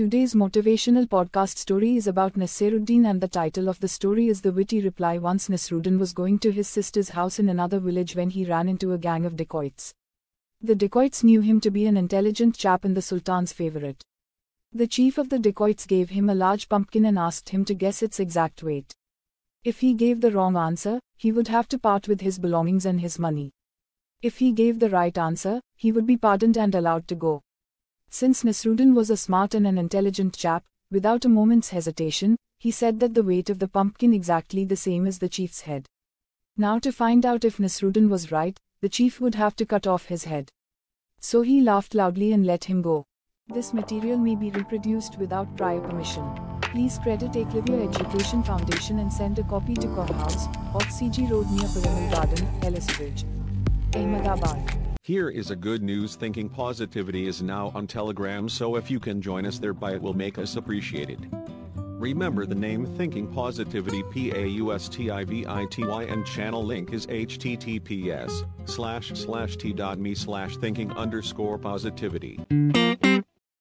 Today's motivational podcast story is about Nasiruddin and the title of the story is The Witty Reply. Once Nasruddin was going to his sister's house in another village when he ran into a gang of dacoits. The dacoits knew him to be an intelligent chap and the Sultan's favorite. The chief of the dacoits gave him a large pumpkin and asked him to guess its exact weight. If he gave the wrong answer, he would have to part with his belongings and his money. If he gave the right answer, he would be pardoned and allowed to go. Since Nasruddin was a smart and an intelligent chap, without a moment's hesitation, he said that the weight of the pumpkin exactly the same as the chief's head. Now to find out if Nasruddin was right, the chief would have to cut off his head. So he laughed loudly and let him go. This material may be reproduced without prior permission. Please credit Eklavya Education Foundation and send a copy to Cobb House, off CG Road near Parimal Garden, Ellis Bridge, Ahmedabad. Here is a good news thinking pausitivity is now on Telegram so if you can join us thereby it will make us appreciated. Remember the name Thinking Pausitivity P-A-U-S-T-I-V-I-T-Y and channel link is https slash slash t.me slash thinking underscore pausitivity.